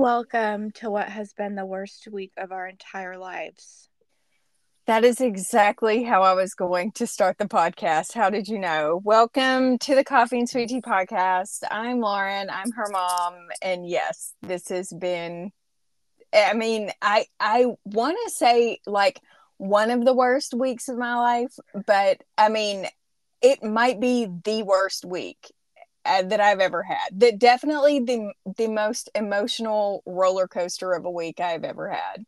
Welcome to what has been the worst week of our entire lives. That is exactly how I was going to start the podcast. How did you know? Welcome to the Coffee and Sweet Tea podcast. I'm Lauren. I'm her mom, and yes, this has been. I mean, I I want to say like one of the worst weeks of my life, but I mean, it might be the worst week uh, that I've ever had. That definitely the the most emotional roller coaster of a week I've ever had.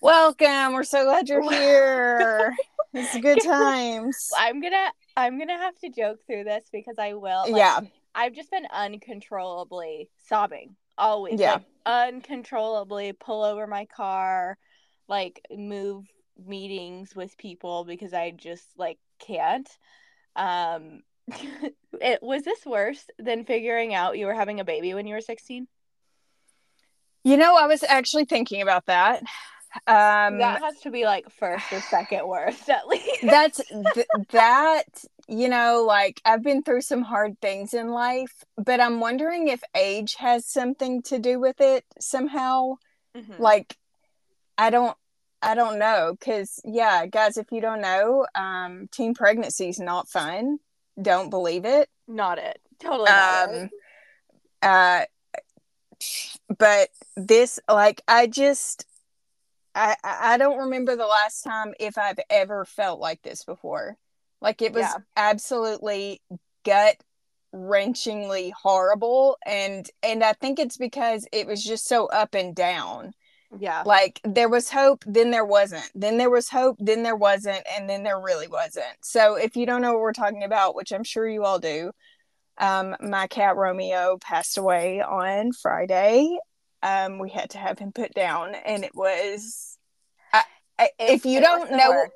Welcome. We're so glad you're here. it's good times. I'm gonna I'm gonna have to joke through this because I will. Like, yeah. I've just been uncontrollably sobbing all week. Yeah. Like, uncontrollably pull over my car, like move meetings with people because I just like can't. Um it was this worse than figuring out you were having a baby when you were 16? You know, I was actually thinking about that. Um, that has to be like first or second worst at least. that's th- that. You know, like I've been through some hard things in life, but I'm wondering if age has something to do with it somehow. Mm-hmm. Like, I don't, I don't know, because yeah, guys, if you don't know, um, teen pregnancy is not fun don't believe it. Not it. Totally not um, it. Uh, but this, like, I just, I, I don't remember the last time if I've ever felt like this before. Like, it was yeah. absolutely gut wrenchingly horrible and and i think it's because it was just so up and down yeah. Like there was hope, then there wasn't. Then there was hope, then there wasn't, and then there really wasn't. So if you don't know what we're talking about, which I'm sure you all do, um, my cat Romeo passed away on Friday. Um, we had to have him put down, and it was. I, I, if you don't know,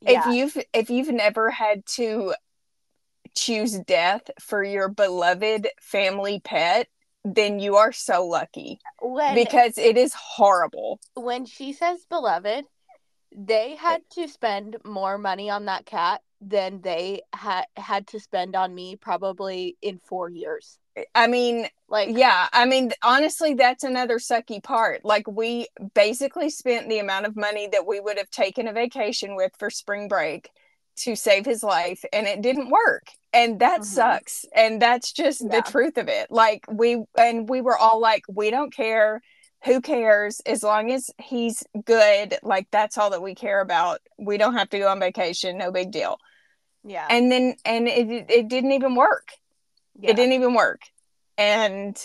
yeah. if you've if you've never had to choose death for your beloved family pet, then you are so lucky when, because it is horrible. When she says beloved, they had to spend more money on that cat than they had had to spend on me probably in 4 years. I mean, like yeah, I mean honestly that's another sucky part. Like we basically spent the amount of money that we would have taken a vacation with for spring break to save his life and it didn't work and that mm-hmm. sucks and that's just yeah. the truth of it like we and we were all like we don't care who cares as long as he's good like that's all that we care about we don't have to go on vacation no big deal yeah and then and it it didn't even work yeah. it didn't even work and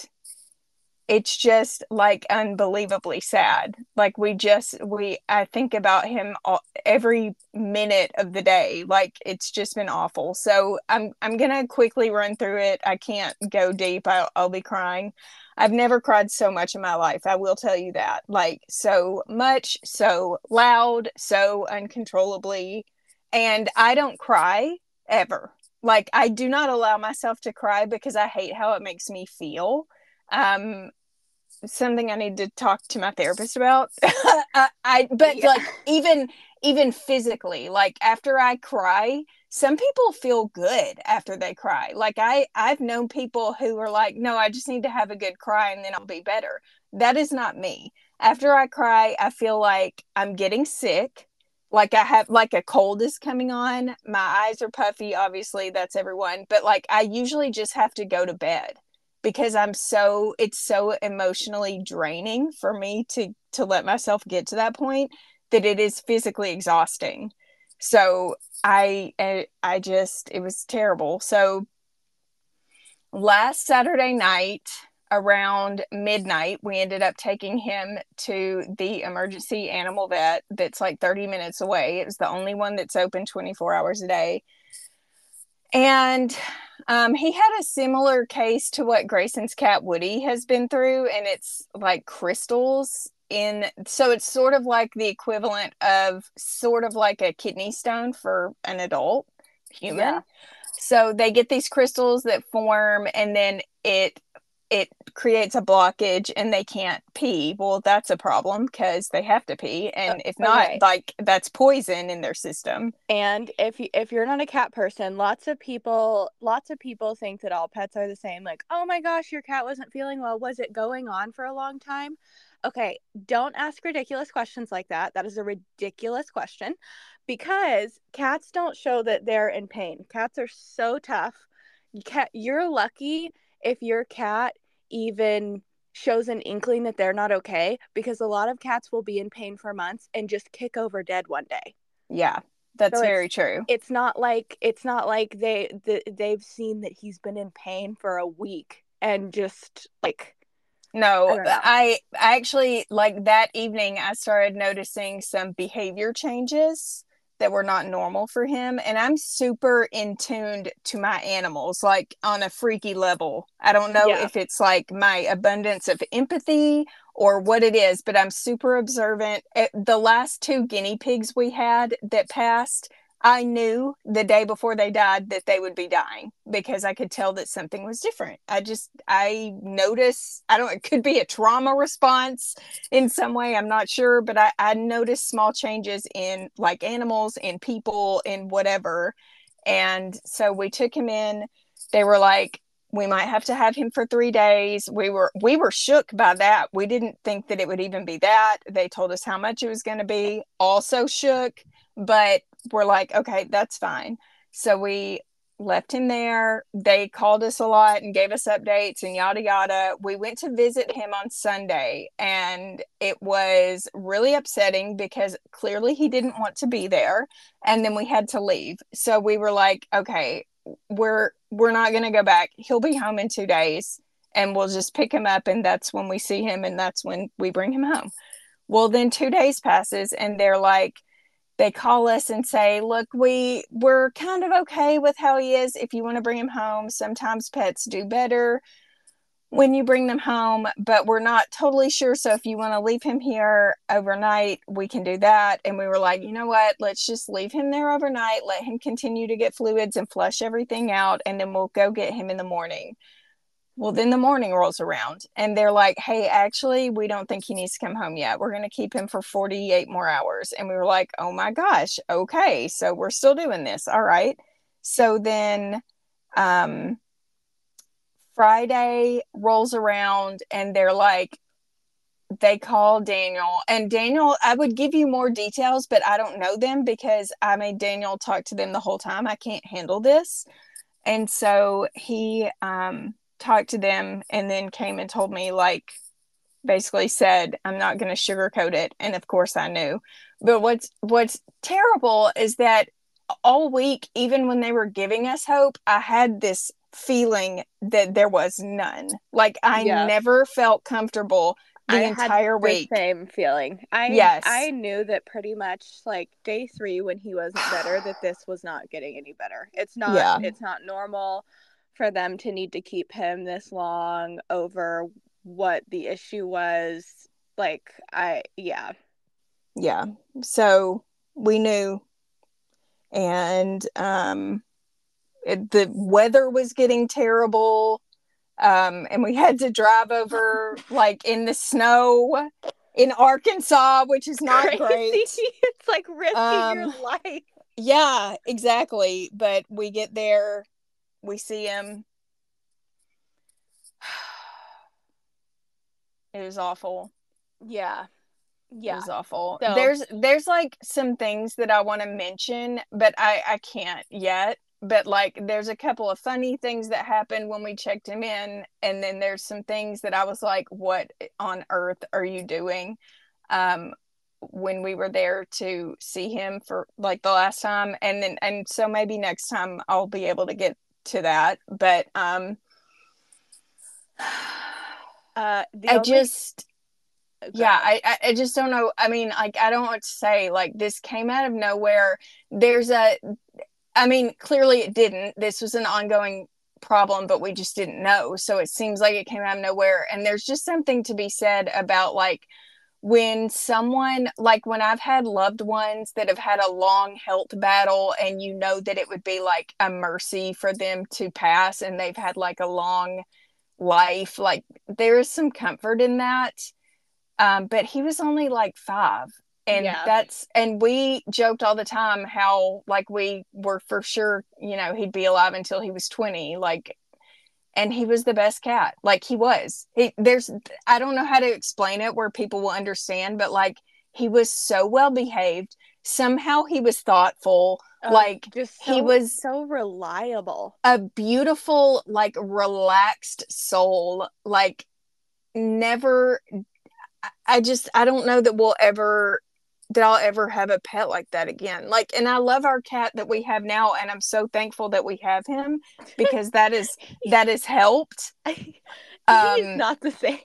it's just like unbelievably sad. Like we just we i think about him all, every minute of the day. Like it's just been awful. So i'm i'm gonna quickly run through it. I can't go deep. I'll, I'll be crying. I've never cried so much in my life. I will tell you that. Like so much so loud so uncontrollably. And i don't cry ever. Like i do not allow myself to cry because i hate how it makes me feel um something I need to talk to my therapist about. I, I but yeah. like even even physically, like after I cry, some people feel good after they cry. Like I I've known people who are like, "No, I just need to have a good cry and then I'll be better." That is not me. After I cry, I feel like I'm getting sick. Like I have like a cold is coming on. My eyes are puffy, obviously, that's everyone, but like I usually just have to go to bed because I'm so it's so emotionally draining for me to to let myself get to that point that it is physically exhausting. So I I just it was terrible. So last Saturday night around midnight we ended up taking him to the emergency animal vet that's like 30 minutes away. It was the only one that's open 24 hours a day. And um, he had a similar case to what Grayson's cat Woody has been through, and it's like crystals in. So it's sort of like the equivalent of sort of like a kidney stone for an adult human. Yeah. So they get these crystals that form, and then it it creates a blockage and they can't pee. Well, that's a problem because they have to pee, and if not, okay. like that's poison in their system. And if you if you're not a cat person, lots of people lots of people think that all pets are the same. Like, oh my gosh, your cat wasn't feeling well. Was it going on for a long time? Okay, don't ask ridiculous questions like that. That is a ridiculous question because cats don't show that they're in pain. Cats are so tough. Cat, you're lucky if your cat even shows an inkling that they're not okay because a lot of cats will be in pain for months and just kick over dead one day. Yeah. That's so very true. It's not like it's not like they the, they've seen that he's been in pain for a week and just like no I, I actually like that evening i started noticing some behavior changes that were not normal for him and i'm super in tuned to my animals like on a freaky level i don't know yeah. if it's like my abundance of empathy or what it is but i'm super observant eh, the last two guinea pigs we had that passed I knew the day before they died that they would be dying because I could tell that something was different. I just, I notice, I don't, it could be a trauma response in some way. I'm not sure, but I, I noticed small changes in like animals and people and whatever. And so we took him in. They were like, we might have to have him for three days. We were we were shook by that. We didn't think that it would even be that. They told us how much it was going to be. Also shook, but we're like, okay, that's fine. So we left him there. They called us a lot and gave us updates and yada yada. We went to visit him on Sunday and it was really upsetting because clearly he didn't want to be there and then we had to leave. So we were like, okay, we're we're not going to go back. He'll be home in 2 days and we'll just pick him up and that's when we see him and that's when we bring him home. Well, then 2 days passes and they're like they call us and say, "Look, we we're kind of okay with how he is. If you want to bring him home, sometimes pets do better when you bring them home, but we're not totally sure. So if you want to leave him here overnight, we can do that." And we were like, "You know what? Let's just leave him there overnight. Let him continue to get fluids and flush everything out, and then we'll go get him in the morning." Well, then the morning rolls around and they're like, hey, actually, we don't think he needs to come home yet. We're going to keep him for 48 more hours. And we were like, oh my gosh, okay. So we're still doing this. All right. So then um, Friday rolls around and they're like, they call Daniel and Daniel, I would give you more details, but I don't know them because I made Daniel talk to them the whole time. I can't handle this. And so he, um, talked to them and then came and told me like basically said i'm not going to sugarcoat it and of course i knew. But what's what's terrible is that all week even when they were giving us hope i had this feeling that there was none. Like i yeah. never felt comfortable the I entire week. same feeling. I yes. I knew that pretty much like day three when he wasn't better that this was not getting any better. It's not yeah. it's not normal for them to need to keep him this long over what the issue was like i yeah. Yeah. So we knew. And um it, the weather was getting terrible um and we had to drive over like in the snow in arkansas which is not Crazy. great. It's like risking um, your life. yeah exactly. But we get there we see him. It was awful. Yeah. Yeah. It was awful. So, there's there's like some things that I want to mention, but I I can't yet. But like there's a couple of funny things that happened when we checked him in and then there's some things that I was like what on earth are you doing? Um when we were there to see him for like the last time and then and so maybe next time I'll be able to get to that, but um, uh, I only... just okay. yeah I, I just don't know i mean like i don't want to say like this came out of nowhere there's a i mean clearly it didn't this was an ongoing problem but we just didn't know so it seems like it came out of nowhere and there's just something to be said about like when someone like when I've had loved ones that have had a long health battle and you know that it would be like a mercy for them to pass and they've had like a long life. Like there is some comfort in that. Um, but he was only like five. And yeah. that's, and we joked all the time how, like, we were for sure, you know, he'd be alive until he was 20. Like, and he was the best cat. Like, he was. He, there's, I don't know how to explain it where people will understand, but like, he was so well behaved. Somehow he was thoughtful like just so, he was so reliable a beautiful like relaxed soul like never i just i don't know that we'll ever that I'll ever have a pet like that again. Like, and I love our cat that we have now, and I'm so thankful that we have him because that is that has helped. he's um, not the same.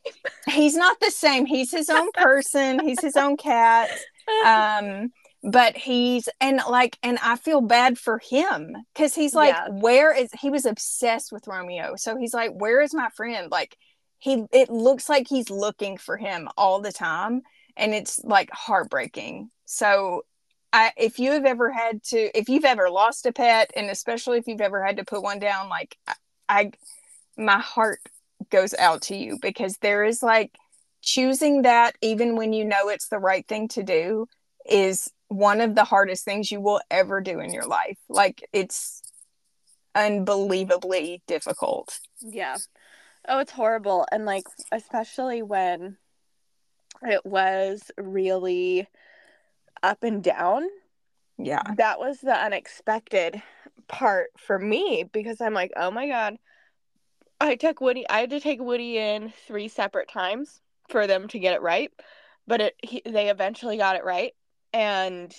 he's not the same. He's his own person. he's his own cat. Um, but he's and like and i feel bad for him because he's like yeah. where is he was obsessed with romeo so he's like where is my friend like he it looks like he's looking for him all the time and it's like heartbreaking so i if you have ever had to if you've ever lost a pet and especially if you've ever had to put one down like i, I my heart goes out to you because there is like choosing that even when you know it's the right thing to do is one of the hardest things you will ever do in your life. Like it's unbelievably difficult. Yeah. Oh, it's horrible. And like, especially when it was really up and down. Yeah. That was the unexpected part for me because I'm like, oh my God. I took Woody, I had to take Woody in three separate times for them to get it right. But it, he, they eventually got it right and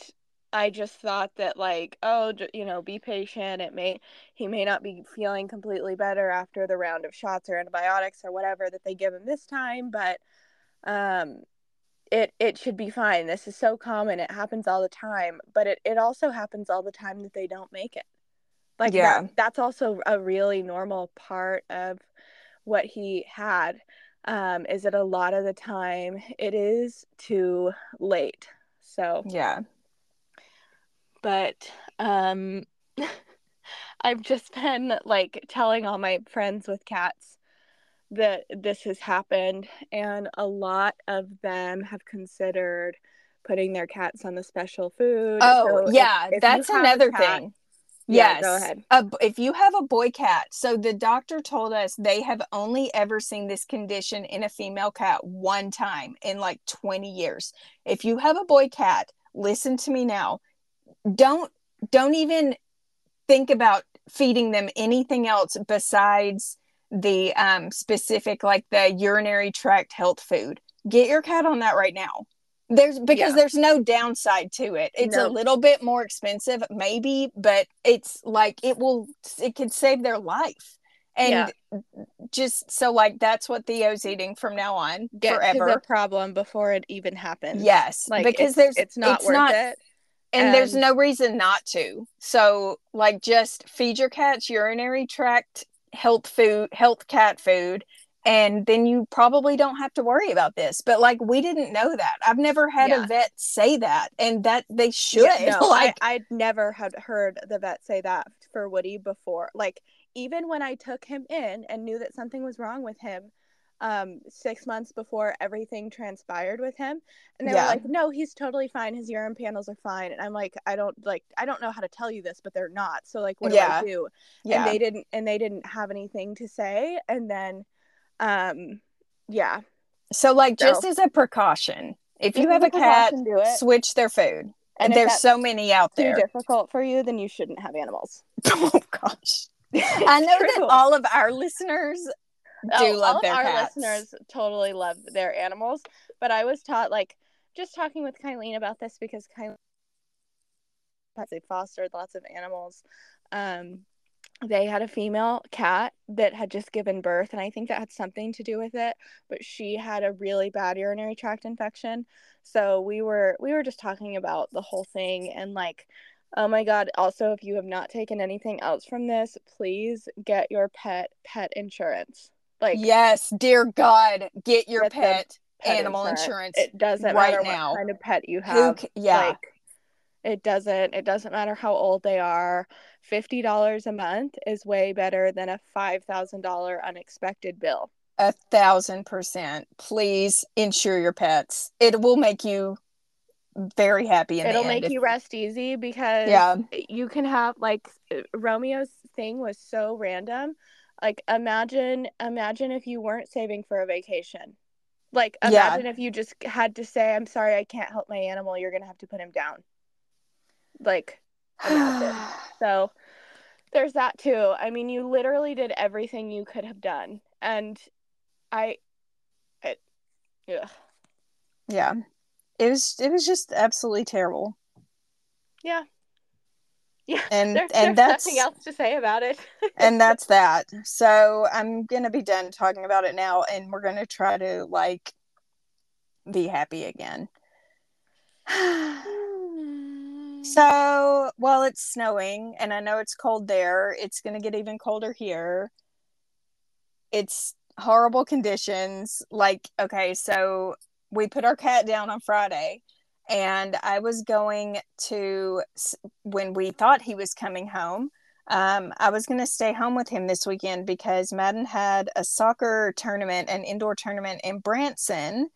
I just thought that like oh you know be patient it may he may not be feeling completely better after the round of shots or antibiotics or whatever that they give him this time but um it it should be fine. This is so common. It happens all the time but it, it also happens all the time that they don't make it. Like yeah. that, that's also a really normal part of what he had um, is that a lot of the time it is too late. So yeah. But um I've just been like telling all my friends with cats that this has happened and a lot of them have considered putting their cats on the special food. Oh, so yeah, if, if that's another cat, thing. Yes. Yeah, go ahead. A, if you have a boy cat, so the doctor told us they have only ever seen this condition in a female cat one time in like 20 years. If you have a boy cat, listen to me now. Don't don't even think about feeding them anything else besides the um, specific like the urinary tract health food. Get your cat on that right now there's because yeah. there's no downside to it it's no. a little bit more expensive maybe but it's like it will it could save their life and yeah. just so like that's what theo's eating from now on Get forever to the problem before it even happens yes like because it's, there's it's not it's worth not, it and, and there's no reason not to so like just feed your cats urinary tract health food health cat food and then you probably don't have to worry about this. But like we didn't know that. I've never had yeah. a vet say that and that they should yeah, no, like I, i'd never had heard the vet say that for woody before. Like even when i took him in and knew that something was wrong with him um six months before everything transpired with him and they yeah. were like no he's totally fine his urine panels are fine and i'm like i don't like i don't know how to tell you this but they're not so like what do i do yeah. and they didn't and they didn't have anything to say and then um, yeah. So, like, so, just as a precaution, if you have a cat, switch their food. And there's so many out there. difficult for you, then you shouldn't have animals. oh gosh, I know true. that all of our listeners oh, love their our cats. listeners totally love their animals, but I was taught like just talking with Kylene about this because Kylene they fostered lots of animals. Um, they had a female cat that had just given birth and i think that had something to do with it but she had a really bad urinary tract infection so we were we were just talking about the whole thing and like oh my god also if you have not taken anything else from this please get your pet pet insurance like yes dear god get your get pet, pet, animal insurance. insurance. it doesn't right matter now. what kind of pet you have Who, yeah like It doesn't. It doesn't matter how old they are. $50 a month is way better than a $5,000 unexpected bill. A thousand percent. Please insure your pets. It will make you very happy. It'll make if... you rest easy because yeah. you can have like Romeo's thing was so random. Like imagine imagine if you weren't saving for a vacation. Like imagine yeah. if you just had to say, I'm sorry, I can't help my animal, you're gonna have to put him down. Like so there's that too. I mean, you literally did everything you could have done. And I it yeah. Yeah. It was it was just absolutely terrible. Yeah. Yeah, and there's, and that's nothing else to say about it. and that's that. So I'm gonna be done talking about it now, and we're gonna try to like be happy again. so while it's snowing, and I know it's cold there, it's gonna get even colder here. It's horrible conditions. Like, okay, so we put our cat down on Friday and I was going to when we thought he was coming home. Um, I was going to stay home with him this weekend because Madden had a soccer tournament, an indoor tournament in Branson,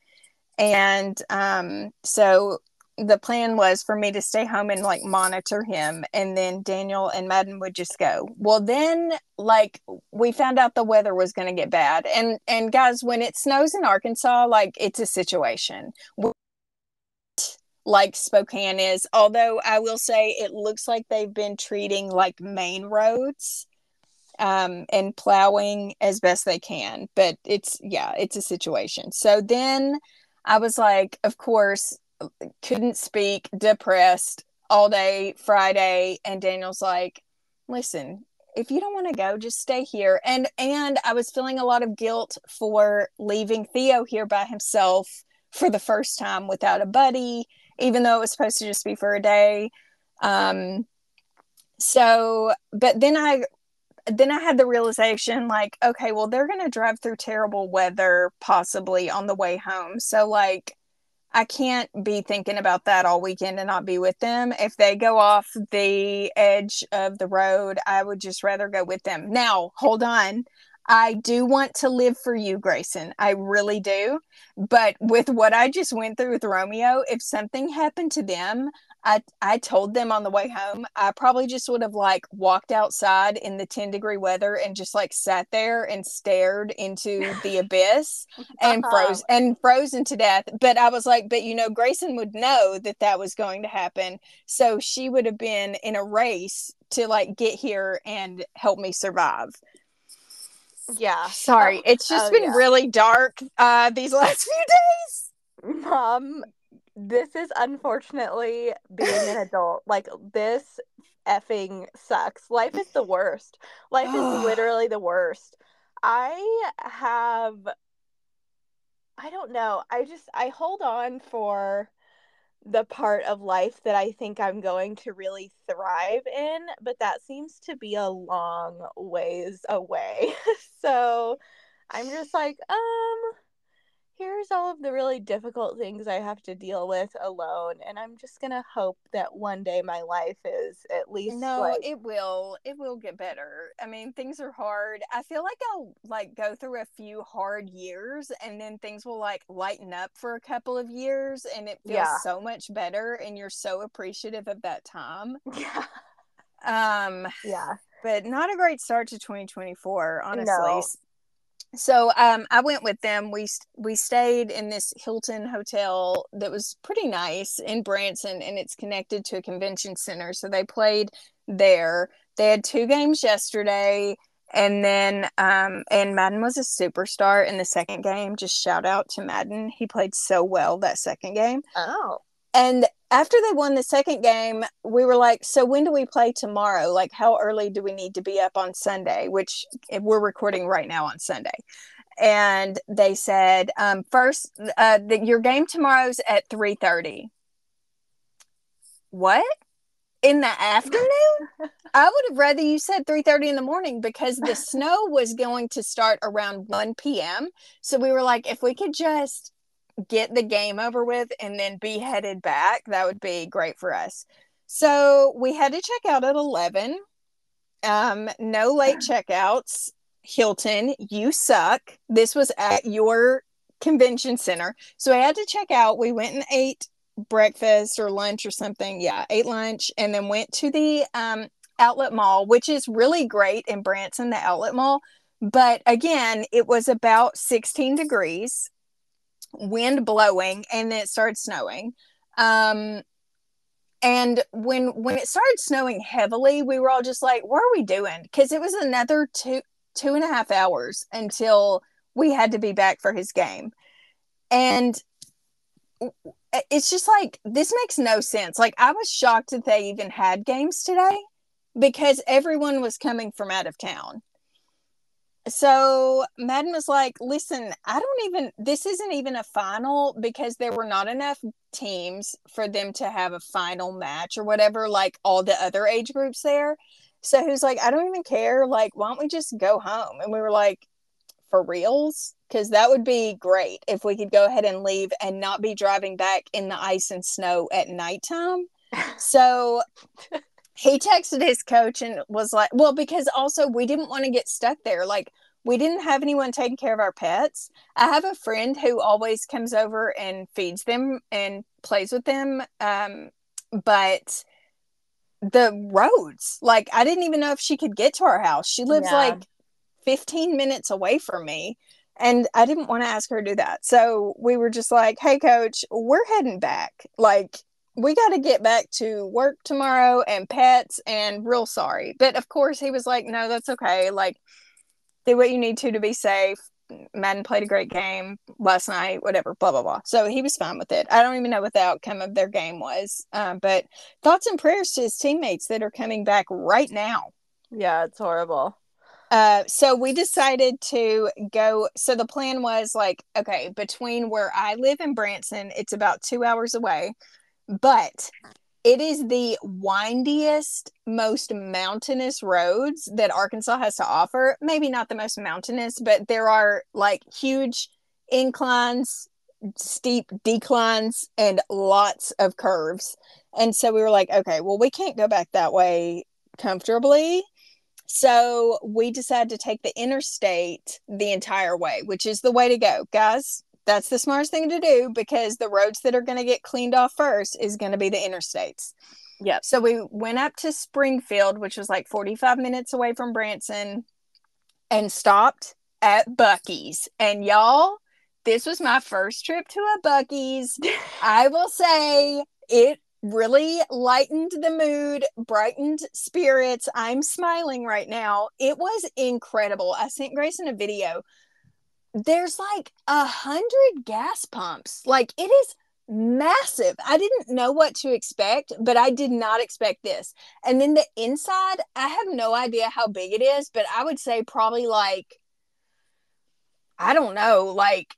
and um, so the plan was for me to stay home and like monitor him and then Daniel and Madden would just go. Well then like we found out the weather was going to get bad and and guys when it snows in Arkansas like it's a situation like Spokane is. Although I will say it looks like they've been treating like main roads um, and plowing as best they can. But it's, yeah, it's a situation. So then I was like, of course, couldn't speak, depressed all day Friday. And Daniel's like, listen, if you don't want to go just stay here and and i was feeling a lot of guilt for leaving theo here by himself for the first time without a buddy even though it was supposed to just be for a day. Um, so, but then I, then I had the realization like, okay, well, they're going to drive through terrible weather possibly on the way home. So, like, I can't be thinking about that all weekend and not be with them. If they go off the edge of the road, I would just rather go with them. Now, hold on. I do want to live for you, Grayson. I really do. But with what I just went through with Romeo, if something happened to them, I I told them on the way home, I probably just would have like walked outside in the 10 degree weather and just like sat there and stared into the abyss and uh-huh. froze and frozen to death. But I was like, but you know, Grayson would know that that was going to happen. So she would have been in a race to like get here and help me survive yeah. Sorry oh, it's just oh, been yeah. really dark uh these last few days. Mom this is unfortunately being an adult. Like this effing sucks. Life is the worst. Life is literally the worst. I have i don't know. I just i hold on for the part of life that I think I'm going to really thrive in, but that seems to be a long ways away. so I'm just like, um, here's all of the really difficult things I have to deal with alone. And I'm just going to hope that one day my life is at least. No, like... it will. It will get better. I mean, things are hard. I feel like I'll like go through a few hard years and then things will like lighten up for a couple of years and it feels yeah. so much better. And you're so appreciative of that time. Yeah. Um, yeah. But not a great start to 2024, honestly. No so um, I went with them. We we stayed in this Hilton hotel that was pretty nice in Branson, and it's connected to a convention center. So they played there. They had two games yesterday, and then um, and Madden was a superstar in the second game. Just shout out to Madden. He played so well that second game. Oh, and after they won the second game, we were like, so when do we play tomorrow? Like, how early do we need to be up on Sunday? Which we're recording right now on Sunday. And they said, um, first, uh, that your game tomorrow's at three 3.30. What? In the afternoon? I would have rather you said 3.30 in the morning because the snow was going to start around 1 p.m. So we were like, if we could just get the game over with and then be headed back, that would be great for us. So we had to check out at 11. Um, no late checkouts. Hilton, you suck. This was at your convention center. So I had to check out. We went and ate breakfast or lunch or something. Yeah, ate lunch and then went to the um, outlet mall, which is really great in Branson, the outlet mall. But again, it was about 16 degrees, wind blowing, and then it started snowing. Um, and when when it started snowing heavily, we were all just like, "What are we doing?" Because it was another two two and a half hours until we had to be back for his game, and it's just like this makes no sense. Like I was shocked that they even had games today because everyone was coming from out of town so Madden was like, listen, I don't even, this isn't even a final because there were not enough teams for them to have a final match or whatever, like all the other age groups there. So he was like, I don't even care. Like, why don't we just go home? And we were like, for reals? Because that would be great if we could go ahead and leave and not be driving back in the ice and snow at nighttime. so he texted his coach and was like, well, because also we didn't want to get stuck there. Like, we didn't have anyone taking care of our pets. I have a friend who always comes over and feeds them and plays with them. Um, but the roads, like, I didn't even know if she could get to our house. She lives yeah. like 15 minutes away from me. And I didn't want to ask her to do that. So we were just like, hey, coach, we're heading back. Like, we got to get back to work tomorrow and pets and real sorry. But of course, he was like, no, that's okay. Like, do what you need to to be safe. Madden played a great game last night, whatever, blah, blah, blah. So he was fine with it. I don't even know what the outcome of their game was. Um, but thoughts and prayers to his teammates that are coming back right now. Yeah, it's horrible. Uh, so we decided to go. So the plan was like, okay, between where I live in Branson, it's about two hours away but it is the windiest, most mountainous roads that Arkansas has to offer. Maybe not the most mountainous, but there are like huge inclines, steep declines, and lots of curves. And so we were like, okay, well, we can't go back that way comfortably. So we decided to take the interstate the entire way, which is the way to go. Guys, that's the smartest thing to do because the roads that are going to get cleaned off first is going to be the interstates. Yep. So we went up to Springfield, which was like 45 minutes away from Branson, and stopped at Buc-ee's. And y'all, this was my first trip to a Buc-ee's. I will say it really lightened the mood, brightened spirits. I'm smiling right now. It was incredible. I sent Grayson a video there's like a hundred gas pumps. Like it is massive. I didn't know what to expect, but I did not expect this. And then the inside, I have no idea how big it is, but I would say probably like, I don't know, like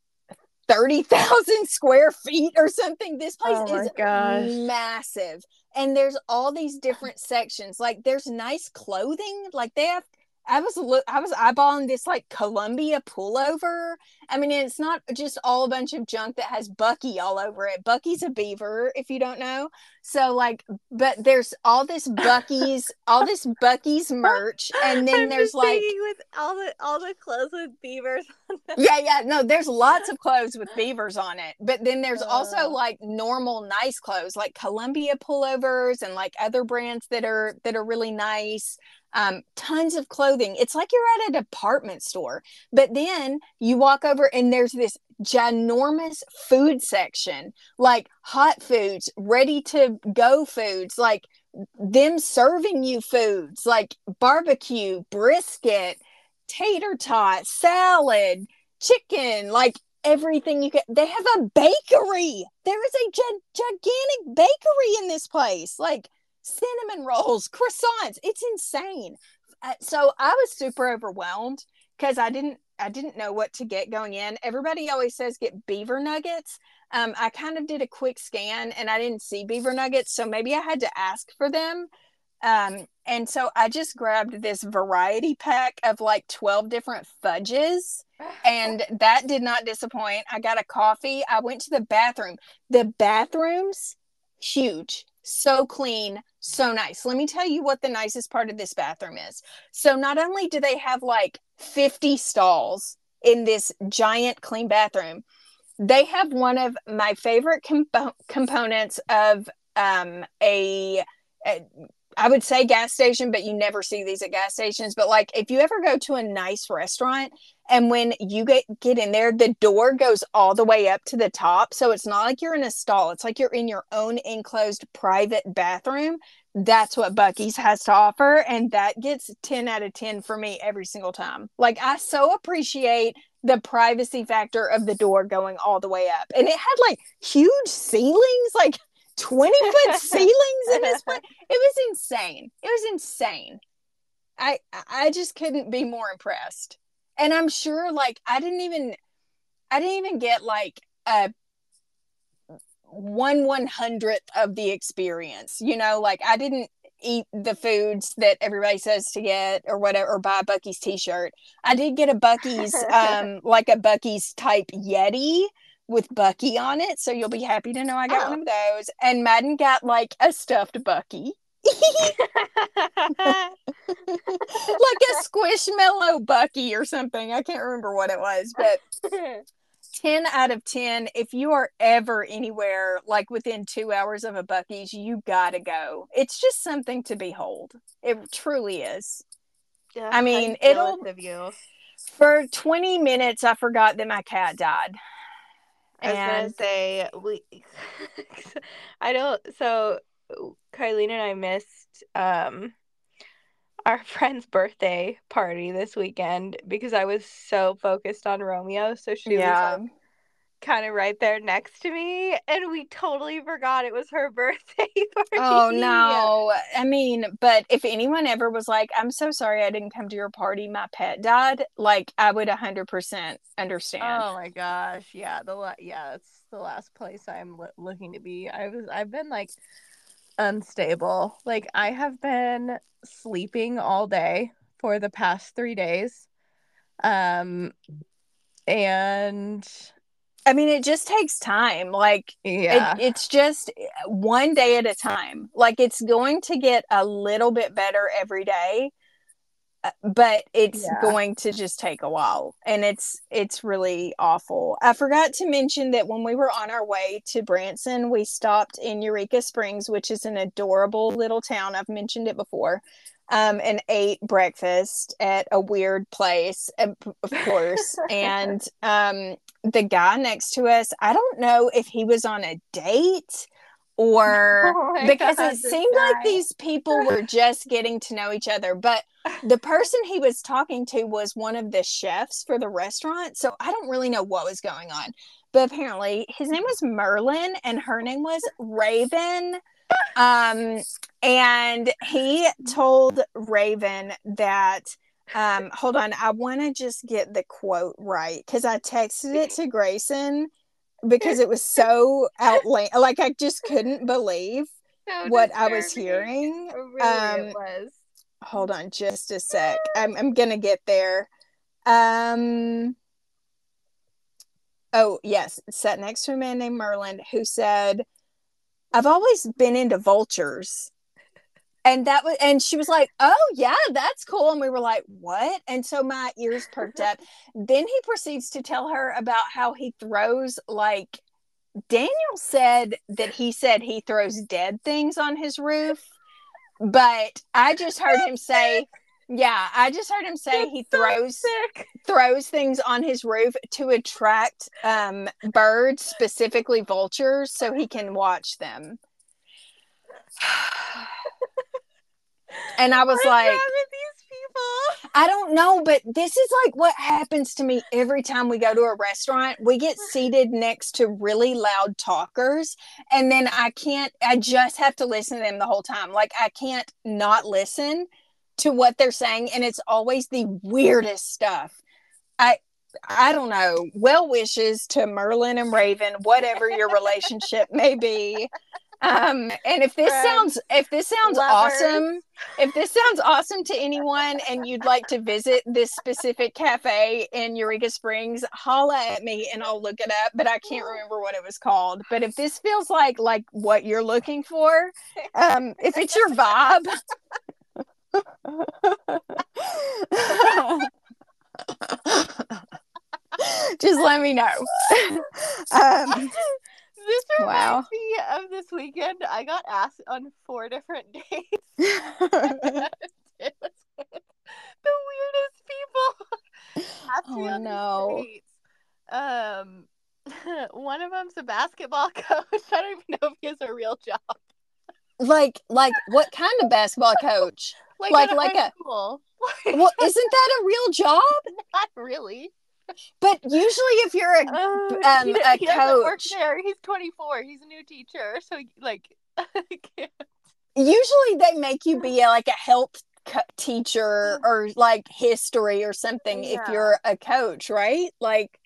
30,000 square feet or something. This place oh is gosh. massive. And there's all these different sections. Like there's nice clothing. Like they have I was look I was eyeballing this like Columbia pullover. I mean, it's not just all a bunch of junk that has Buc-ee all over it. Buc-ee's a beaver, if you don't know. So like, but there's all this Buc-ee's, all this Buc-ee's merch, and then I'm there's like with all the all the clothes with beavers. yeah, yeah. No, there's lots of clothes with beavers on it, but then there's uh. also like normal nice clothes, like Columbia pullovers and like other brands that are that are really nice um, tons of clothing. It's like you're at a department store. But then you walk over and there's this ginormous food section, like hot foods, ready to go foods, like them serving you foods like barbecue, brisket, tater tot, salad, chicken, like everything you can. They have a bakery. There is a gi- gigantic bakery in this place. Like, cinnamon rolls, croissants. It's insane. Uh, so I was super overwhelmed because I didn't I didn't know what to get going in. Everybody always says get beaver nuggets. Um, I kind of did a quick scan and I didn't see beaver nuggets, so maybe I had to ask for them. Um, and so I just grabbed this variety pack of like 12 different fudges, and that did not disappoint. I got a coffee. I went to the bathroom. The bathrooms, huge, so clean, so nice. Let me tell you what the nicest part of this bathroom is. So not only do they have like 50 stalls in this giant clean bathroom, they have one of my favorite comp- components of um, a, a I would say gas station, but you never see these at gas stations. But like if you ever go to a nice restaurant and when you get get in there, the door goes all the way up to the top. So it's not like you're in a stall. It's like you're in your own enclosed private bathroom. That's what Buc-ee's has to offer. And that gets 10 out of 10 for me every single time. Like I so appreciate the privacy factor of the door going all the way up. And it had like huge ceilings. Like 20 foot ceilings in this place. It was insane. It was insane. I I just couldn't be more impressed. And I'm sure like I didn't even I didn't even get like a one one hundredth of the experience. You know, like I didn't eat the foods that everybody says to get or whatever or buy a Buc-ee's t-shirt. I did get a Buc-ee's um like a Buc-ee's type Yeti with Buc-ee on it. So you'll be happy to know I got oh. one of those. And Madden got like a stuffed Buc-ee. like a squishmallow Buc-ee or something. I can't remember what it was, but 10 out of 10. If you are ever anywhere like within two hours of a Buc-ee's, you gotta go. It's just something to behold. It truly is. Yeah, I mean, it'll. For 20 minutes, I forgot that my cat died. I was gonna say we. I don't. So, Kylene and I missed um our friend's birthday party this weekend because I was so focused on Romeo. So she yeah. was like, kind of right there next to me and we totally forgot it was her birthday party. Oh no. I mean, but if anyone ever was like, "I'm so sorry I didn't come to your party, my pet died." Like I would 100% understand. Oh my gosh. Yeah, the la- yeah, that's the last place I'm lo- looking to be. I was I've been like unstable. Like I have been sleeping all day for the past 3 days. Um and I mean, it just takes time. Like, yeah. It, it's just one day at a time. Like, it's going to get a little bit better every day, uh, but it's yeah. going to just take a while. And it's it's really awful. I forgot to mention that when we were on our way to Branson, we stopped in Eureka Springs, which is an adorable little town. I've mentioned it before um, and ate breakfast at a weird place, of course. and um, the guy next to us, I don't know if he was on a date or oh because God, it seemed guy. like these people were just getting to know each other. But the person he was talking to was one of the chefs for the restaurant. So I don't really know what was going on. But apparently his name was Merlin and her name was Raven um, and he told Raven that um, hold on, I want to just get the quote right because I texted it to Grayson because it was so outlandish. Like I just couldn't believe so what I was hearing. Really um, it was. Hold on, just a sec. I'm I'm gonna get there. Um. Oh yes, sat next to a man named Merlin who said I've always been into vultures. And that was, and she was like, Oh, yeah, that's cool. And we were like, What? And so my ears perked up. then he proceeds to tell her about how he throws, like, Daniel said that he said he throws dead things on his roof. But I just heard him say yeah, I just heard him say he throws throws things on his roof to attract um, birds, specifically vultures, so he can watch them. and I was What's like, I don't know, but this is like what happens to me every time we go to a restaurant. We get seated next to really loud talkers, and then I can't, I just have to listen to them the whole time. Like, I can't not listen to what they're saying and it's always the weirdest stuff i i don't know well wishes to merlin and raven whatever your relationship may be Um, and if this Friends, sounds if this sounds lovers. awesome, if this sounds awesome to anyone and you'd like to visit this specific cafe in Eureka Springs, holla at me and I'll look it up, but I can't remember what it was called. But if this feels like like what you're looking for, um, if it's your vibe. Just let me know. um, This reminds Wow. me of this weekend. I got asked on four different dates. it was with the weirdest people. Asked me Oh, on no. dates. Um, one of them's a basketball coach. I don't even know if he has a real job. like like what kind of basketball coach? Like, Like- like a- school. Well, isn't that a real job? not really. But usually, if you're a Uh, um, he, a he doesn't work coach- there. He's 24. He's a new teacher, so like, usually they make you be a, like a health co- teacher or like history or something if you're a coach, right? Like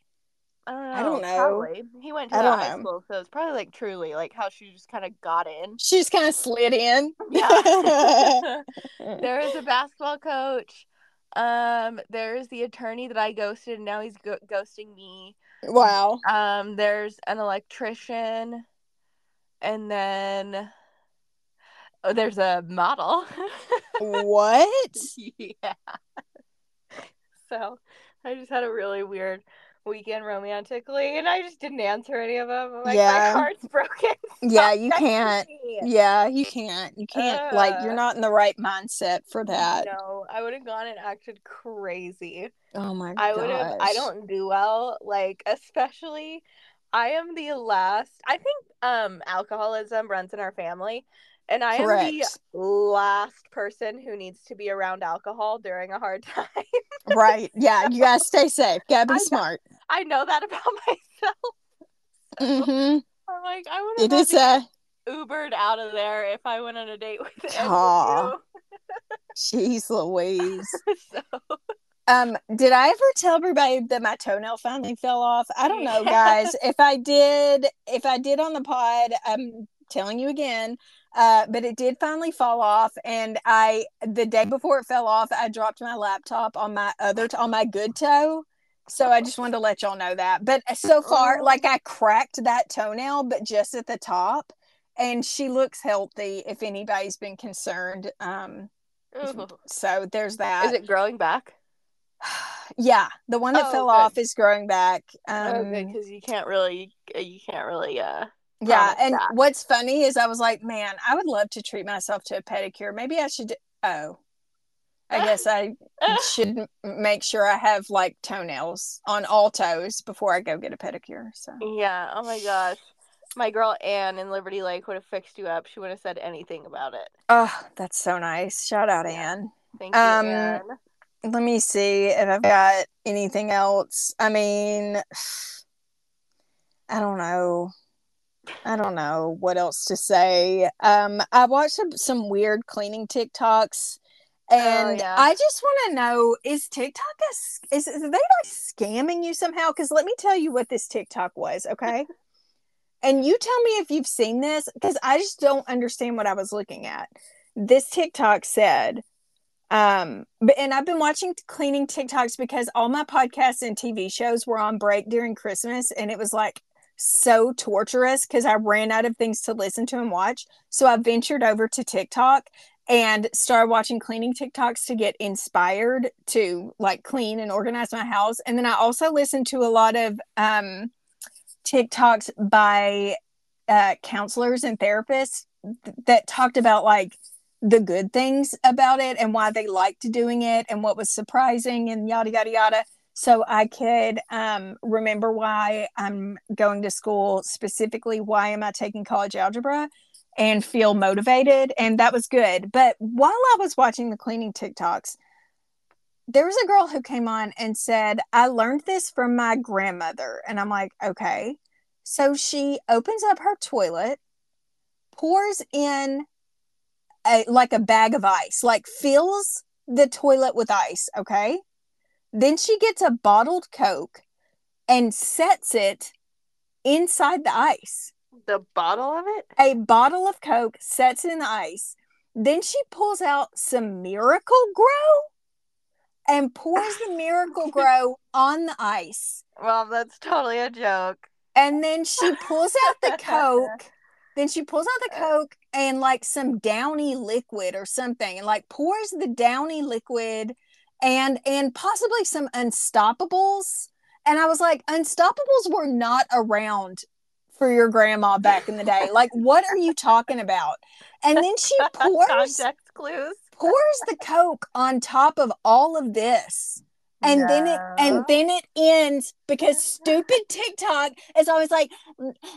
I don't know. I don't know. Probably. He went to high know. school, so it's probably like truly like how she just kind of got in. she just kind of slid in. Yeah. there is a basketball coach. Um, there's the attorney that I ghosted, and now he's go- ghosting me. wow. Um, there's an electrician, and then oh, there's a model. What? yeah. So I just had a really weird weekend romantically, and I just didn't answer any of them. I'm like, Yeah. my heart's broken. Yeah, you can't. Yeah, you can't. You can't. like Uh, you're not in the right mindset for that. No, I would have gone and acted crazy. Oh my god I would have. I don't do well. Like especially, I am the last. I think um alcoholism runs in our family, and I am the last person who needs to be around alcohol during a hard time. right. Yeah, you gotta stay safe. Gotta I be know. smart. I know that about myself. hmm I'm like, I would It have is uh Ubered out of there if I went on a date with Aw. Andrew. jeez Louise. so Um, did I ever tell everybody that my toenail finally fell off? I don't know, guys. If I did, if I did on the pod, I'm telling you again. Uh, but it did finally fall off, and I the day before it fell off, I dropped my laptop on my other on my good toe. So I just wanted to let y'all know that. But so far, Oh. like I cracked that toenail, but just at the top, and she looks healthy. If anybody's been concerned, um, Ooh. so there's that. is it growing back? yeah, the one that Oh, fell good. off is growing back. Um, okay, because you can't really, you can't really, uh, yeah, and that. what's funny is I was like, man, I would love to treat myself to a pedicure. Maybe I should. Oh, I guess I should make sure I have like toenails on all toes before I go get a pedicure. So yeah. Oh my gosh, my girl Anne in Liberty Lake would have fixed you up. She wouldn't have said anything about it. oh, that's so nice. Shout out. Anne. Thank you, Um, Anne. Let me see if I've got anything else. I mean, I don't know. I don't know what else to say. Um, I watched some, weird cleaning TikToks, and yeah. I just want to know: is TikTok a, is, is they like scamming you somehow? Because let me tell you what this TikTok was, okay? and you tell me if you've seen this, because I just don't understand what I was looking at. This TikTok said, um, but and I've been watching cleaning TikToks because all my podcasts and TV shows were on break during Christmas, and it was like so torturous because I ran out of things to listen to and watch. So I ventured over to TikTok and started watching cleaning TikToks to get inspired to like clean and organize my house. And then I also listened to a lot of um, TikToks by uh, counselors and therapists th- that talked about like the good things about it and why they liked doing it and what was surprising and yada yada yada so i could um, remember why i'm going to school specifically why am i taking college algebra and feel motivated and that was good but while i was watching the cleaning tiktoks there was a girl who came on and said i learned this from my grandmother and i'm like okay so she opens up her toilet pours in a like a bag of ice, like fills the toilet with ice, okay? Then she gets a bottled Coke and sets it inside the ice. the bottle of it? A bottle of Coke, sets in the ice. Then she pulls out some Miracle Grow and pours the Miracle Grow on the ice. Well, that's totally a joke. And then she pulls out the Coke. then she pulls out the Coke and like some Downy liquid or something and like pours the Downy liquid and and possibly some Unstopables. And I was like, Unstopables were not around for your grandma back in the day. Like, what are you talking about? And then she pours context clues. Pours the Coke on top of all of this. And then it and then it ends because stupid TikTok is always like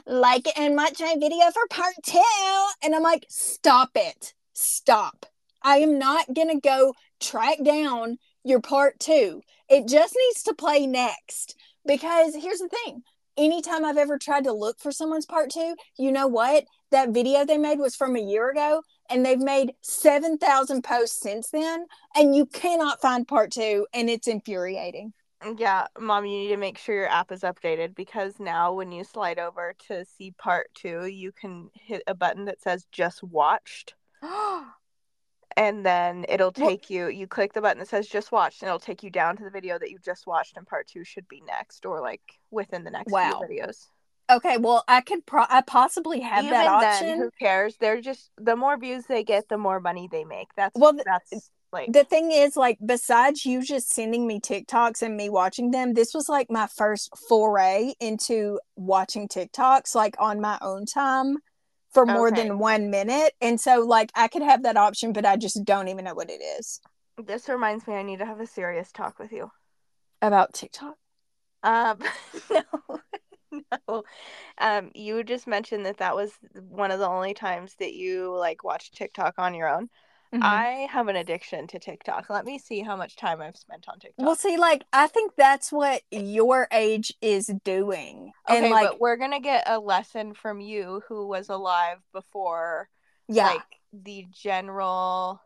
like it and watch my video for part two. And I'm like, stop it. Stop. I am not gonna go track down your part two. It just needs to play next. Because here's the thing anytime I've ever tried to look for someone's part two, you know what? That video they made was from a year ago, and they've made 7,000 posts since then, and you cannot find part two, and it's infuriating. Yeah, mom, you need to make sure your app is updated because now when you slide over to see part two, you can hit a button that says just watched. and then it'll take well, you you click the button that says just watched and it'll take you down to the video that you just watched and part two should be next or like within the next wow. few videos. Okay well i could pro- i possibly have Even that option. then, who cares? They're just the more views they get the more money they make. That's well that's like the thing is like besides you just sending me tiktoks and me watching them this was like my first foray into watching tiktoks like on my own time for more okay. than one minute. And so, like, I could have that option, but I just don't even know what it is. This reminds me, I need to have a serious talk with you about TikTok. Um, no, no. Um, you just mentioned that that was one of the only times that you like watched TikTok on your own. Mm-hmm. I have an addiction to TikTok. Let me see how much time I've spent on TikTok. Well, see, like I think that's what your age is doing. Okay, and like but we're gonna get a lesson from you who was alive before yeah. like the general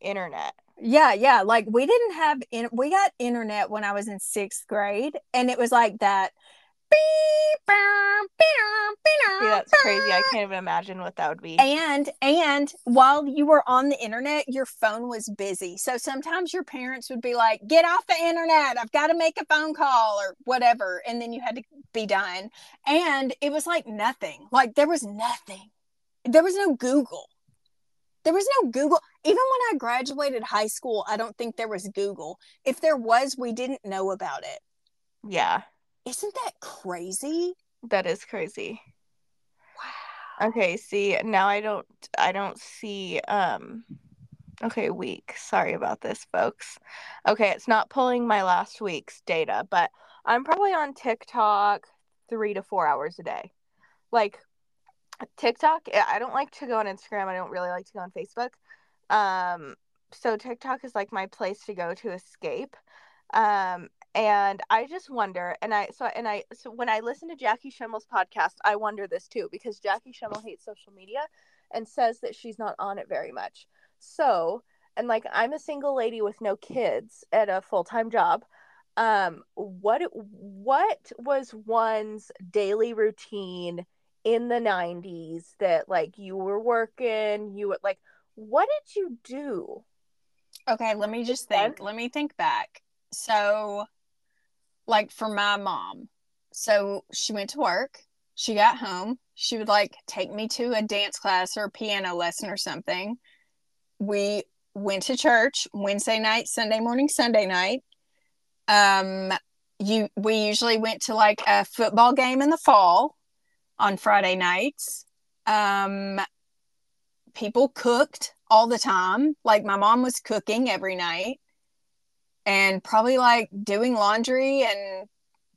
internet. Yeah, yeah. Like we didn't have in we got internet when I was in sixth grade, and it was like that See, that's crazy. I can't even imagine what that would be. And and while you were on the internet, your phone was busy. So sometimes your parents would be like, "Get off the internet. I've got to make a phone call or whatever." And then you had to be done. And it was like nothing. Like there was nothing. There was no Google. There was no Google. Even when I graduated high school, I don't think there was Google. If there was, we didn't know about it. Yeah. Isn't that crazy? That is crazy. Wow. Okay, see, now I don't I don't see um Okay, week. Sorry about this, folks. Okay, it's not pulling my last week's data, but I'm probably on TikTok 3 to 4 hours a day. Like TikTok, I don't like to go on Instagram. I don't really like to go on Facebook. Um so TikTok is like my place to go to escape. Um and i just wonder and i so and i so when i listen to jackie schimmel's podcast i wonder this too because jackie schimmel hates social media and says that she's not on it very much. So and like i'm a single lady with no kids at a full-time job. Um what what was one's daily routine in the 90s that like you were working you like what did you do? Okay let me just think let me think back. So like for my mom. So she went to work, she got home, she would like take me to a dance class or a piano lesson or something. We went to church Wednesday night, Sunday morning, Sunday night. Um you we usually went to like a football game in the fall on Friday nights. Um people cooked all the time. Like my mom was cooking every night and probably like doing laundry and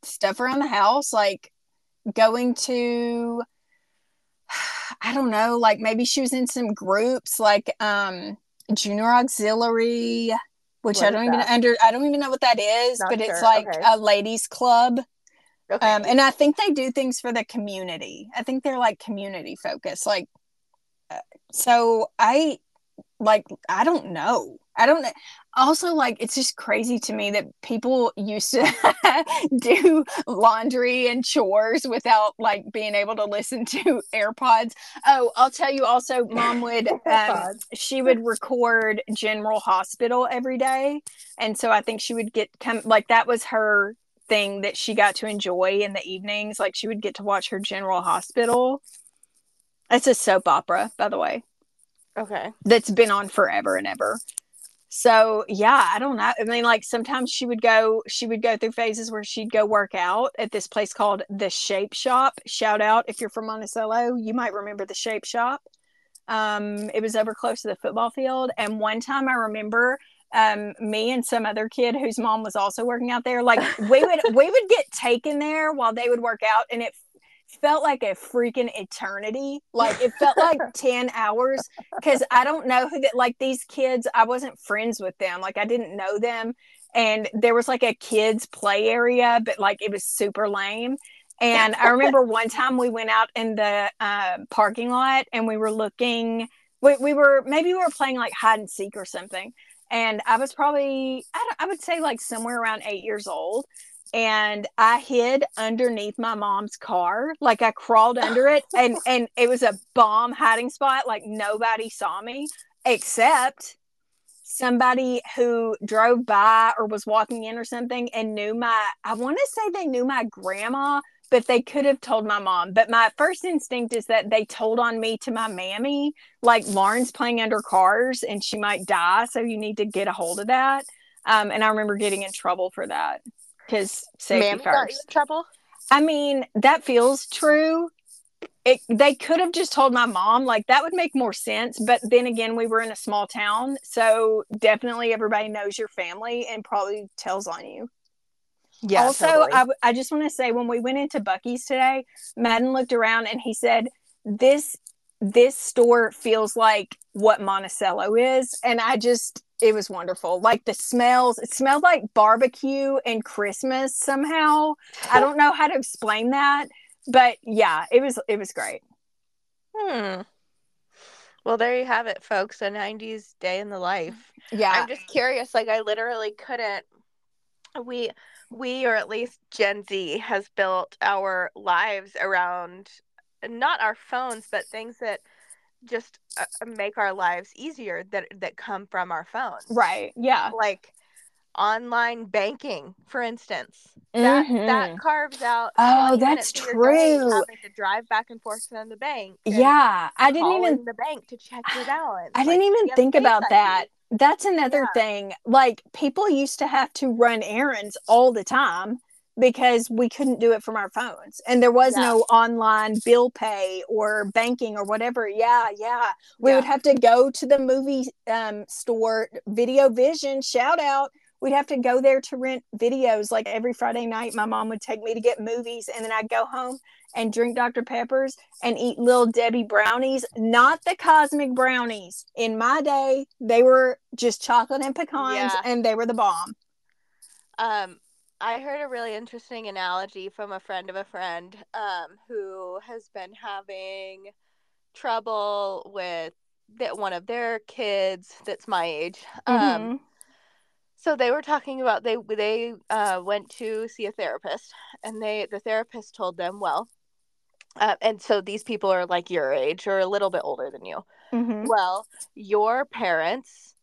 stuff around the house, like going to I don't know, like maybe she was in some groups like um junior auxiliary, which what I don't even that? under I don't even know what that is, Not but sure. it's like okay. a ladies club. Okay. Um, and I think they do things for the community. I think they're like community focused. Like, uh, so I like I don't know I don't know. Also, like, it's just crazy to me that people used to do laundry and chores without like being able to listen to AirPods. Oh, I'll tell you also, mom would, um, she would record General Hospital every day. And so I think she would get come, like, that was her thing that she got to enjoy in the evenings. Like, she would get to watch her General Hospital. It's a soap opera, by the way. Okay. That's been on forever and ever so yeah i don't know i mean like sometimes she would go she would go through phases where she'd go work out at this place called the shape shop shout out if you're from monticello you might remember the shape shop. Um, it was over close to the football field and one time i remember um, me and some other kid whose mom was also working out there like we would we would get taken there while they would work out and it felt like a freaking eternity. Like it felt like 10 hours because I don't know who that like these kids, I wasn't friends with them. Like I didn't know them. And there was like a kids play area, but like it was super lame. And I remember one time we went out in the uh, parking lot and we were looking, we, we were maybe we were playing like hide and seek or something. And I was probably, I, I would say like somewhere around eight years old and I hid underneath my mom's car. Like I crawled under it and and it was a bomb hiding spot. Like nobody saw me except somebody who drove by or was walking in or something and knew my I want to say they knew my grandma, but they could have told my mom. But my first instinct is that they told on me to my mammy, like Lauren's playing under cars and she might die, so you need to get a hold of that. Um, and I remember getting in trouble for that because safety Mammy first. Got you in trouble. I mean, that feels true. It, they could have just told my mom, like that would make more sense. But then again, we were in a small town, so definitely everybody knows your family and probably tells on you. Yeah. Also, totally. I, I just want to say when we went into Buc-ee's today, Madden looked around and he said, "This this store feels like what Monticello is," and I just it was wonderful. Like the smells, it smelled like barbecue and Christmas somehow. I don't know how to explain that, but yeah, it was it was great. Hmm. Well, there you have it, folks. A 90s day in the life. Yeah. I'm just curious. Like, I literally couldn't. We, we, or at least Gen Z, has built our lives around not our phones, but things that just uh, make our lives easier that that come from our phones. Right. Yeah. Like online banking, for instance. That mm-hmm. that carves out. Oh, that's true. Having to drive back and forth to the bank. Yeah, I didn't even the bank to check your balance. I like, didn't even think about that. That's another yeah. thing. Like people used to have to run errands all the time because we couldn't do it from our phones and there was yeah. no online bill pay or banking or whatever yeah yeah we yeah. would have to go to the movie um, store video vision shout out we'd have to go there to rent videos like every friday night my mom would take me to get movies and then i'd go home and drink dr peppers and eat little debbie brownies not the cosmic brownies in my day they were just chocolate and pecans yeah. and they were the bomb um I heard a really interesting analogy from a friend of a friend um, who has been having trouble with that one of their kids that's my age. Um, mm-hmm. Um, so they were talking about they they uh, went to see a therapist, and they the therapist told them, well, uh, and so these people are like your age or a little bit older than you. Mm-hmm. Well, your parents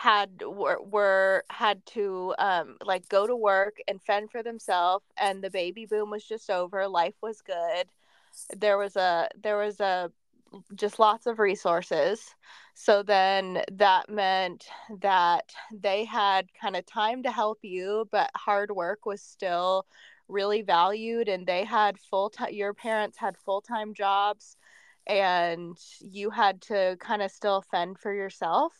had were, were had to um like go to work and fend for themselves and the baby boom was just over life was good. There was a there was a just lots of resources. So then that meant that they had kind of time to help you but hard work was still really valued and they had full time your parents had full-time jobs and you had to kind of still fend for yourself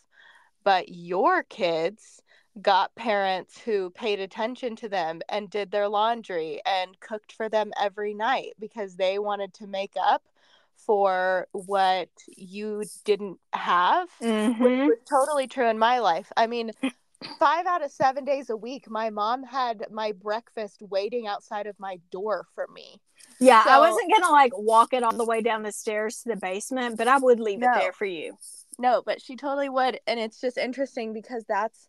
but your kids got parents who paid attention to them and did their laundry and cooked for them every night because they wanted to make up for what you didn't have mm-hmm. which was totally true in my life i mean five out of seven days a week my mom had my breakfast waiting outside of my door for me yeah so, i wasn't gonna like walk it all the way down the stairs to the basement but i would leave no. it there for you no, but she totally would. And it's just interesting because that's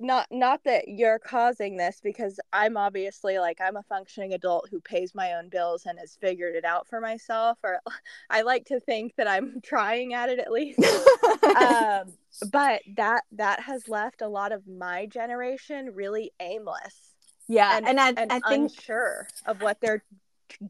not not that you're causing this because I'm obviously like I'm a functioning adult who pays my own bills and has figured it out for myself or I like to think that I'm trying at it at least. um, but that that has left a lot of my generation really aimless. Yeah, and, and I and I think unsure of what they're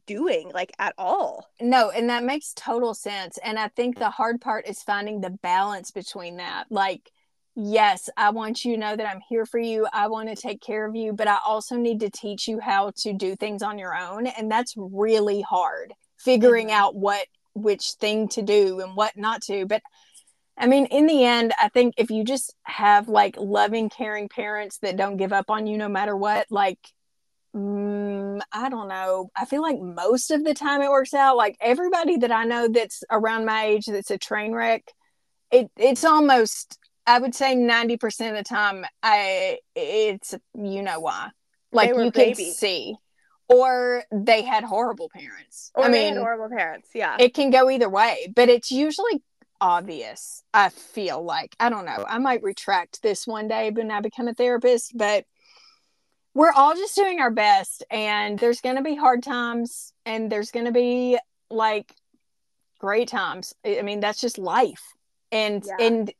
doing like at all. No, and that makes total sense. And I think the hard part is finding the balance between that. Like yes, I want you to know that I'm here for you. I want to take care of you, but I also need to teach you how to do things on your own. And that's really hard figuring mm-hmm. out what, which thing to do and what not to. But I mean, in the end, I think if you just have like loving, caring parents that don't give up on you no matter what, like, mm, I don't know. I feel like most of the time it works out. Like everybody that I know that's around my age that's a train wreck, it, it's almost I would say 90% of the time I it's you know why. Like you can see. Or they had horrible parents. Or I mean horrible parents, yeah. It can go either way, but it's usually obvious, I feel like. I don't know. I might retract this one day when I become a therapist, but we're all just doing our best and there's gonna be hard times and there's gonna be like great times. I mean, that's just life. And yeah. and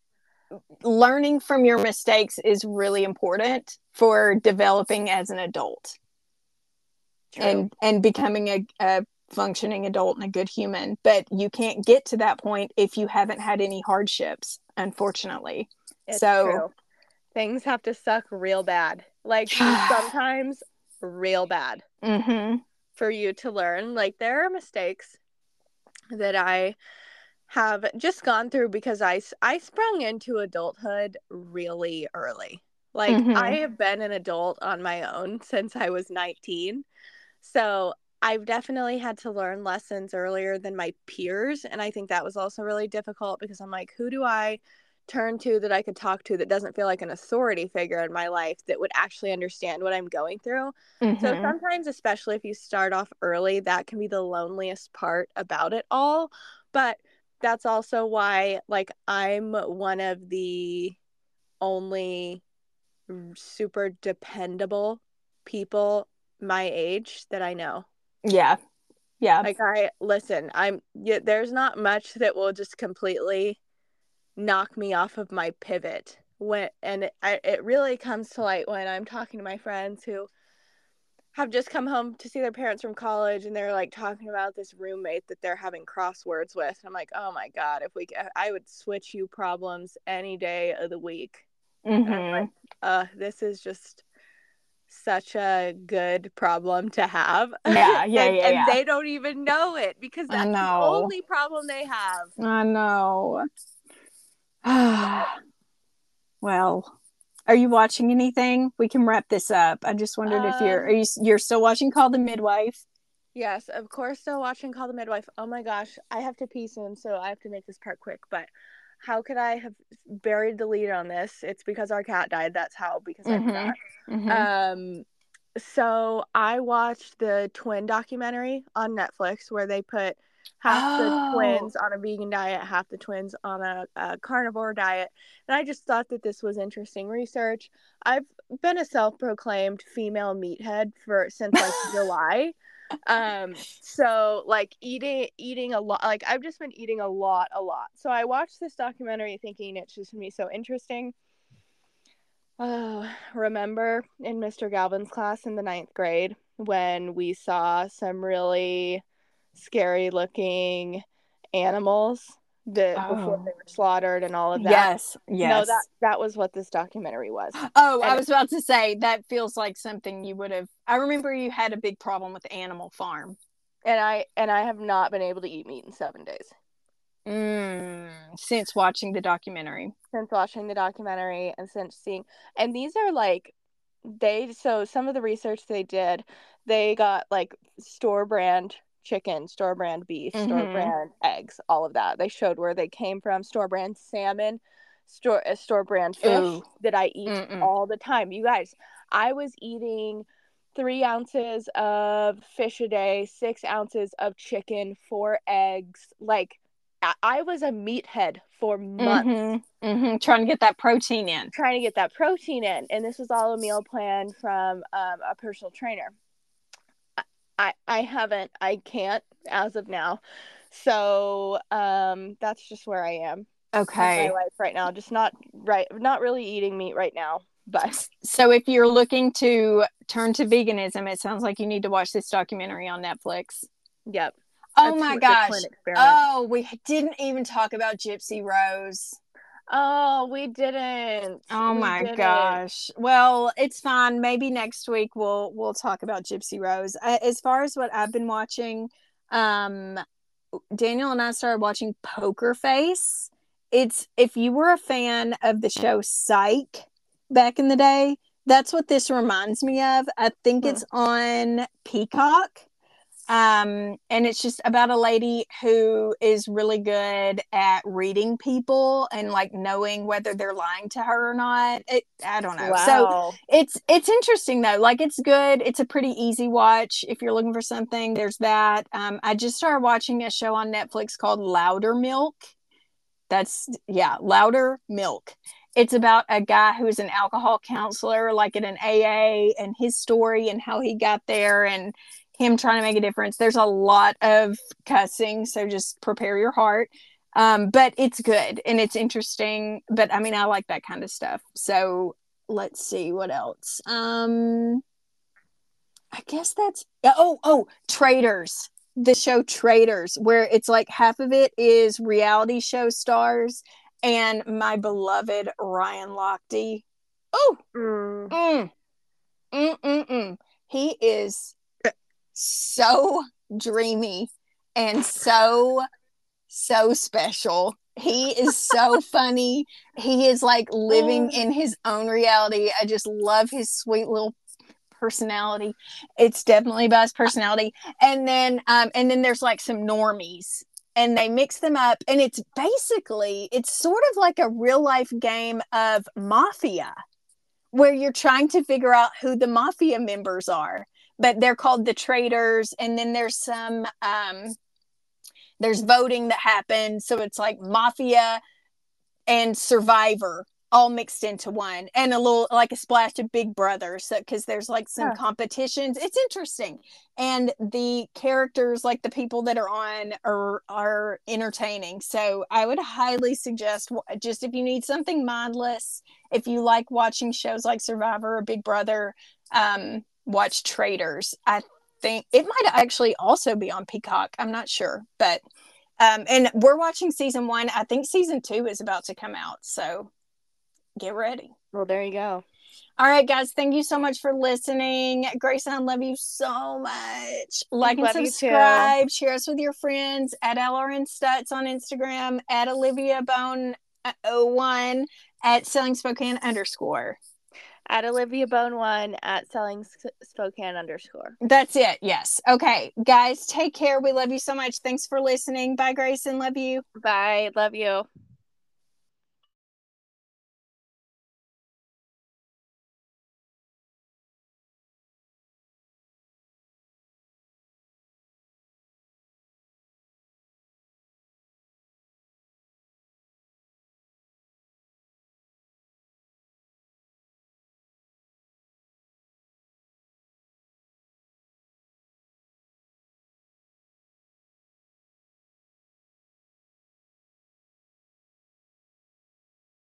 learning from your mistakes is really important for developing as an adult True. and and becoming a, a functioning adult and a good human but you can't get to that point if you haven't had any hardships unfortunately it's so true. Things have to suck real bad like sometimes real bad mm-hmm. for you to learn like there are mistakes that i have just gone through because I, I sprung into adulthood really early. Like, mm-hmm. I have been an adult on my own since I was 19. So, I've definitely had to learn lessons earlier than my peers. And I think that was also really difficult because I'm like, who do I turn to that I could talk to that doesn't feel like an authority figure in my life that would actually understand what I'm going through? Mm-hmm. So, sometimes, especially if you start off early, that can be the loneliest part about it all. But that's also why like I'm one of the only super dependable people my age that I know. Yeah. Yeah. Like I listen, I'm yeah, there's not much that will just completely knock me off of my pivot when and it, I, it really comes to light when I'm talking to my friends who have just come home to see their parents from college and they're like talking about this roommate that they're having crosswords with. I'm like, oh my God, if we, I would switch you problems any day of the week. Mm-hmm. Like, uh, this is just such a good problem to have. Yeah, yeah, and, yeah, and yeah. they don't even know it because that's the only problem they have. I know. well, are you watching anything? We can wrap this up. I just wondered um, if you're are um, you you're still watching Call the Midwife? Yes, of course still watching Call the Midwife. Oh my gosh, I have to pee soon, so I have to make this part quick, but how could I have buried the lead on this? It's because our cat died. That's how because mm-hmm. I forgot. Mm-hmm. Um so I watched the twin documentary on Netflix where they put half oh. the twins on a vegan diet, half the twins on a, a, carnivore diet. And I just thought that this was interesting research. I've been a self-proclaimed female meathead for since like July. Um so like eating eating a lot like I've just been eating a lot a lot. So I watched this documentary thinking it's just gonna be so interesting. Oh, remember in Mr. Galvin's class in the ninth grade when we saw some really scary looking animals that oh. before they oh. were slaughtered and all of that. Yes, yes. No, that that was what this documentary was. Oh, and I was about to say that feels like something you would have. I remember you had a big problem with Animal Farm, and I and I have not been able to eat meat in seven days. Mm, since watching the documentary. Since watching the documentary and since seeing, and these are like they so some of the research they did, they got like store brand chicken, store brand beef, mm-hmm. store brand eggs, all of that. They showed where they came from, store brand salmon, store uh, store brand fish Ooh. that I eat Mm-mm. all the time. You guys, I was eating three ounces of fish a day, six ounces of chicken, four eggs, like I was a meathead for months. Mm-hmm, mm-hmm, trying to get that protein in. Trying to get that protein in. And this was all a meal plan from um, a personal trainer. I, I haven't, I can't as of now. So um, that's just where I am. Okay. My life right now, just not right, not really eating meat right now. But so if you're looking to turn to veganism, it sounds like you need to watch this documentary on Netflix. Yep. Oh my gosh. Oh, we didn't even talk about Gypsy Rose. Oh, we didn't. Oh we my didn't. gosh. Well, it's fine. Maybe next week we'll we'll talk about Gypsy Rose. As far as what I've been watching, um Daniel and I started watching Poker Face. It's if you were a fan of the show Psych back in the day, that's what this reminds me of. I think hmm. it's on Peacock um and it's just about a lady who is really good at reading people and like knowing whether they're lying to her or not it, i don't know wow. so it's it's interesting though like it's good it's a pretty easy watch if you're looking for something there's that um i just started watching a show on netflix called Loudermilk. that's yeah Loudermilk. it's about a guy who's an alcohol counselor like at an aa and his story and how he got there and him trying to make a difference. There's a lot of cussing, so just prepare your heart. Um, but it's good and it's interesting. But I mean, I like that kind of stuff. So let's see what else. Um, I guess that's oh oh Traitors. The show Traitors, where it's like half of it is reality show stars and my beloved Ryan Lochte. Oh, mm. Mm. He is so dreamy and so so special. He is so funny. He is like living in his own reality. I just love his sweet little personality. It's definitely about his personality. And then um and then there's like some normies and they mix them up and it's basically it's sort of like a real life game of mafia where you're trying to figure out who the mafia members are but they're called the Traitors. And then there's some um there's voting that happens so it's like mafia and survivor all mixed into one and a little like a splash of big brother so because there's like some yeah. competitions it's interesting and the characters like the people that are on are are entertaining so i would highly suggest just if you need something mindless if you like watching shows like survivor or big brother um watch Traitors. I think it might actually also be on Peacock. I'm not sure, but um, and we're watching season one. I think season two is about to come out, so get ready. Well, there you go. All right, guys. Thank you so much for listening. Grace, I love you so much. Like and subscribe. Share us with your friends at LRN Stutz on Instagram, at Olivia Bone uh, 01, at Selling Spokane underscore at Olivia Bone One at Selling Spokane underscore. That's it. Yes. Okay, guys, take care. We love you so much. Thanks for listening. Bye, Grayson. Love you. Bye. Love you.